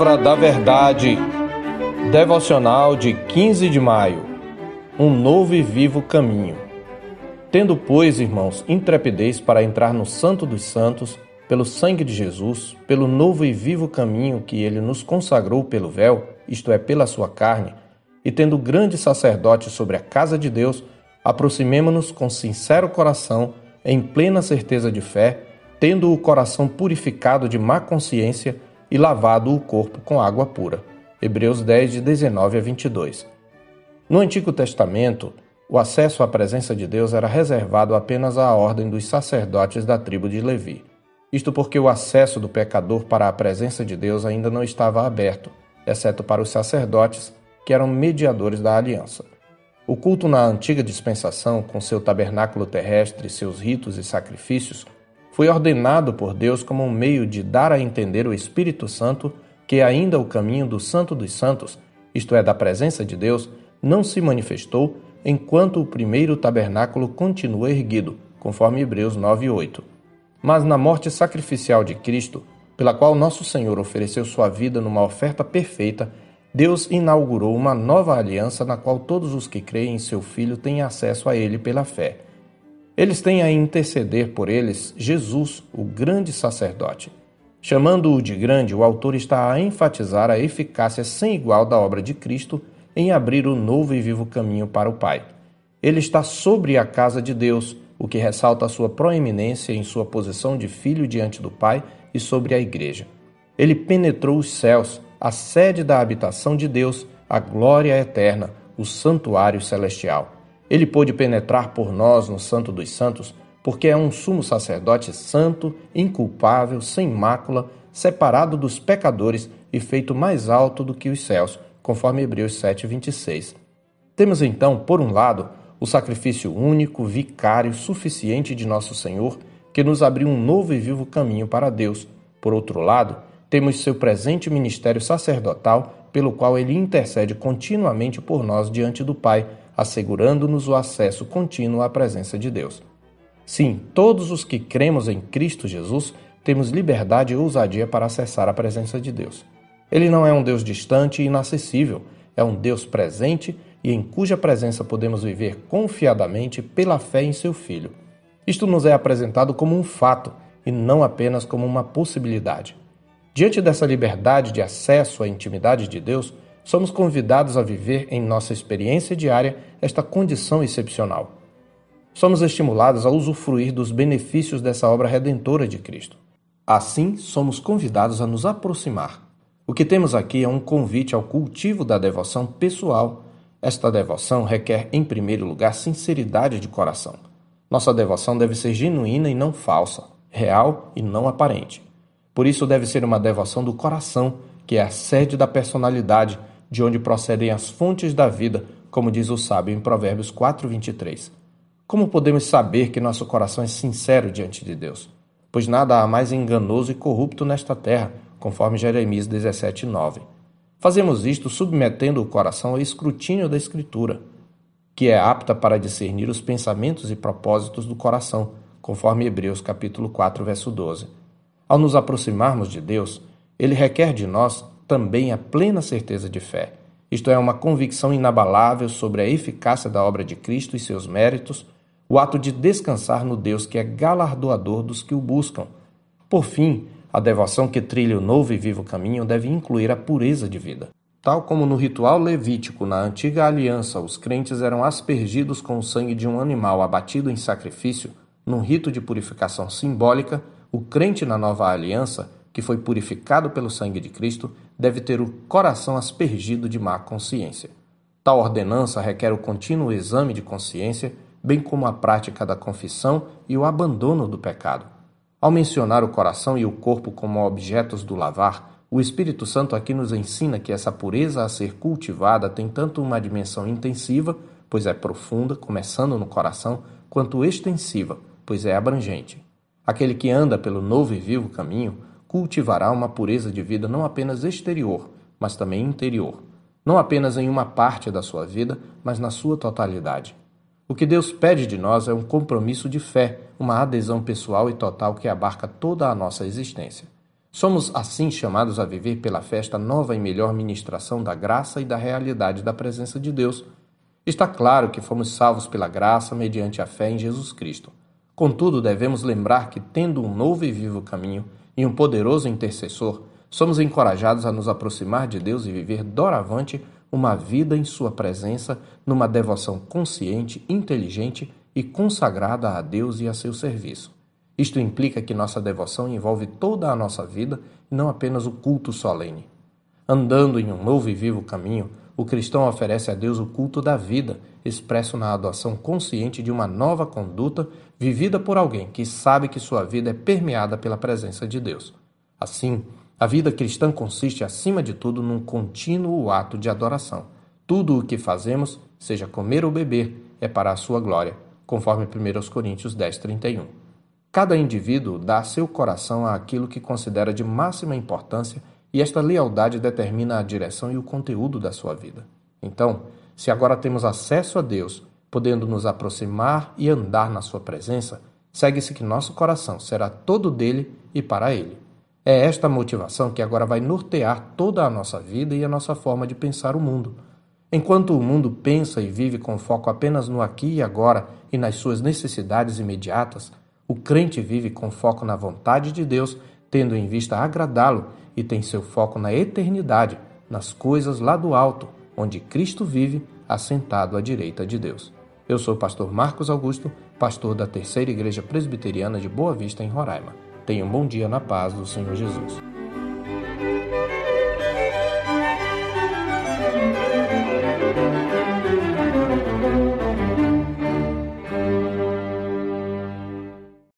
Palavra da Verdade. Devocional de 15 de maio. Um novo e vivo caminho. Tendo, pois, irmãos, intrepidez para entrar no Santo dos Santos, pelo sangue de Jesus, pelo novo e vivo caminho que ele nos consagrou pelo véu, isto é, pela sua carne, e tendo grande sacerdote sobre a casa de Deus, aproximemo-nos com sincero coração, em plena certeza de fé, tendo o coração purificado de má consciência e lavado o corpo com água pura. Hebreus 10, de 19 a 22. No Antigo Testamento, o acesso à presença de Deus era reservado apenas à ordem dos sacerdotes da tribo de Levi. Isto porque o acesso do pecador para a presença de Deus ainda não estava aberto, exceto para os sacerdotes, que eram mediadores da aliança. O culto na antiga dispensação, com seu tabernáculo terrestre, seus ritos e sacrifícios, foi ordenado por Deus como um meio de dar a entender o Espírito Santo que ainda o caminho do Santo dos Santos, isto é, da presença de Deus, não se manifestou enquanto o primeiro tabernáculo continua erguido, conforme Hebreus 9:8. Mas na morte sacrificial de Cristo, pela qual nosso Senhor ofereceu sua vida numa oferta perfeita, Deus inaugurou uma nova aliança na qual todos os que creem em seu Filho têm acesso a ele pela fé. Eles têm a interceder por eles Jesus, o grande sacerdote. Chamando-o de grande, o autor está a enfatizar a eficácia sem igual da obra de Cristo em abrir o novo e vivo caminho para o Pai. Ele está sobre a casa de Deus, o que ressalta a sua proeminência em sua posição de filho diante do Pai e sobre a Igreja. Ele penetrou os céus, a sede da habitação de Deus, a glória eterna, o santuário celestial. Ele pôde penetrar por nós no Santo dos Santos, porque é um sumo sacerdote santo, inculpável, sem mácula, separado dos pecadores e feito mais alto do que os céus, conforme Hebreus 7:26. Temos então, por um lado, o sacrifício único, vicário, suficiente de nosso Senhor, que nos abriu um novo e vivo caminho para Deus. Por outro lado, temos seu presente ministério sacerdotal, pelo qual ele intercede continuamente por nós diante do Pai, assegurando-nos o acesso contínuo à presença de Deus. Sim, todos os que cremos em Cristo Jesus temos liberdade e ousadia para acessar a presença de Deus. Ele não é um Deus distante e inacessível, é um Deus presente e em cuja presença podemos viver confiadamente pela fé em seu Filho. Isto nos é apresentado como um fato e não apenas como uma possibilidade. Diante dessa liberdade de acesso à intimidade de Deus, somos convidados a viver em nossa experiência diária esta condição excepcional. Somos estimulados a usufruir dos benefícios dessa obra redentora de Cristo. Assim, somos convidados a nos aproximar. O que temos aqui é um convite ao cultivo da devoção pessoal. Esta devoção requer, em primeiro lugar, sinceridade de coração. Nossa devoção deve ser genuína e não falsa, real e não aparente. Por isso, deve ser uma devoção do coração, que é a sede da personalidade, de onde procedem as fontes da vida, como diz o sábio em Provérbios 4:23. Como podemos saber que nosso coração é sincero diante de Deus? Pois nada há mais enganoso e corrupto nesta terra, conforme Jeremias 17:9. Fazemos isto submetendo o coração ao escrutínio da Escritura, que é apta para discernir os pensamentos e propósitos do coração, conforme Hebreus capítulo 4, verso 12. Ao nos aproximarmos de Deus, ele requer de nós também a plena certeza de fé, isto é, uma convicção inabalável sobre a eficácia da obra de Cristo e seus méritos, o ato de descansar no Deus que é galardoador dos que o buscam. Por fim, a devoção que trilha o novo e vivo caminho deve incluir a pureza de vida. Tal como no ritual levítico na antiga aliança, os crentes eram aspergidos com o sangue de um animal abatido em sacrifício, num rito de purificação simbólica, o crente na nova aliança que foi purificado pelo sangue de Cristo, deve ter o coração aspergido de má consciência. Tal ordenança requer o contínuo exame de consciência, bem como a prática da confissão e o abandono do pecado. Ao mencionar o coração e o corpo como objetos do lavar, o Espírito Santo aqui nos ensina que essa pureza a ser cultivada tem tanto uma dimensão intensiva, pois é profunda, começando no coração, quanto extensiva, pois é abrangente. Aquele que anda pelo novo e vivo caminho cultivará uma pureza de vida não apenas exterior, mas também interior, não apenas em uma parte da sua vida, mas na sua totalidade. O que Deus pede de nós é um compromisso de fé, uma adesão pessoal e total que abarca toda a nossa existência. Somos assim chamados a viver pela festa nova e melhor ministração da graça e da realidade da presença de Deus. Está claro que fomos salvos pela graça mediante a fé em Jesus Cristo. Contudo, devemos lembrar que, tendo um novo e vivo caminho e um poderoso intercessor, somos encorajados a nos aproximar de Deus e viver doravante uma vida em Sua presença, numa devoção consciente, inteligente e consagrada a Deus e a seu serviço. Isto implica que nossa devoção envolve toda a nossa vida e não apenas o culto solene. Andando em um novo e vivo caminho, o cristão oferece a Deus o culto da vida, expresso na adoção consciente de uma nova conduta vivida por alguém que sabe que sua vida é permeada pela presença de Deus. Assim, a vida cristã consiste, acima de tudo, num contínuo ato de adoração. Tudo o que fazemos, seja comer ou beber, é para a sua glória, conforme 1 Coríntios 10, 31. Cada indivíduo dá seu coração àquilo que considera de máxima importância e esta lealdade determina a direção e o conteúdo da sua vida. Então, se agora temos acesso a Deus, podendo nos aproximar e andar na Sua presença, segue-se que nosso coração será todo dele e para Ele. É esta motivação que agora vai nortear toda a nossa vida e a nossa forma de pensar o mundo. Enquanto o mundo pensa e vive com foco apenas no aqui e agora e nas suas necessidades imediatas, o crente vive com foco na vontade de Deus, tendo em vista agradá-lo e tem seu foco na eternidade, nas coisas lá do alto, onde Cristo vive, assentado à direita de Deus. Eu sou o pastor Marcos Augusto, pastor da Terceira Igreja Presbiteriana de Boa Vista, em Roraima. Tenha um bom dia na paz do Senhor Jesus.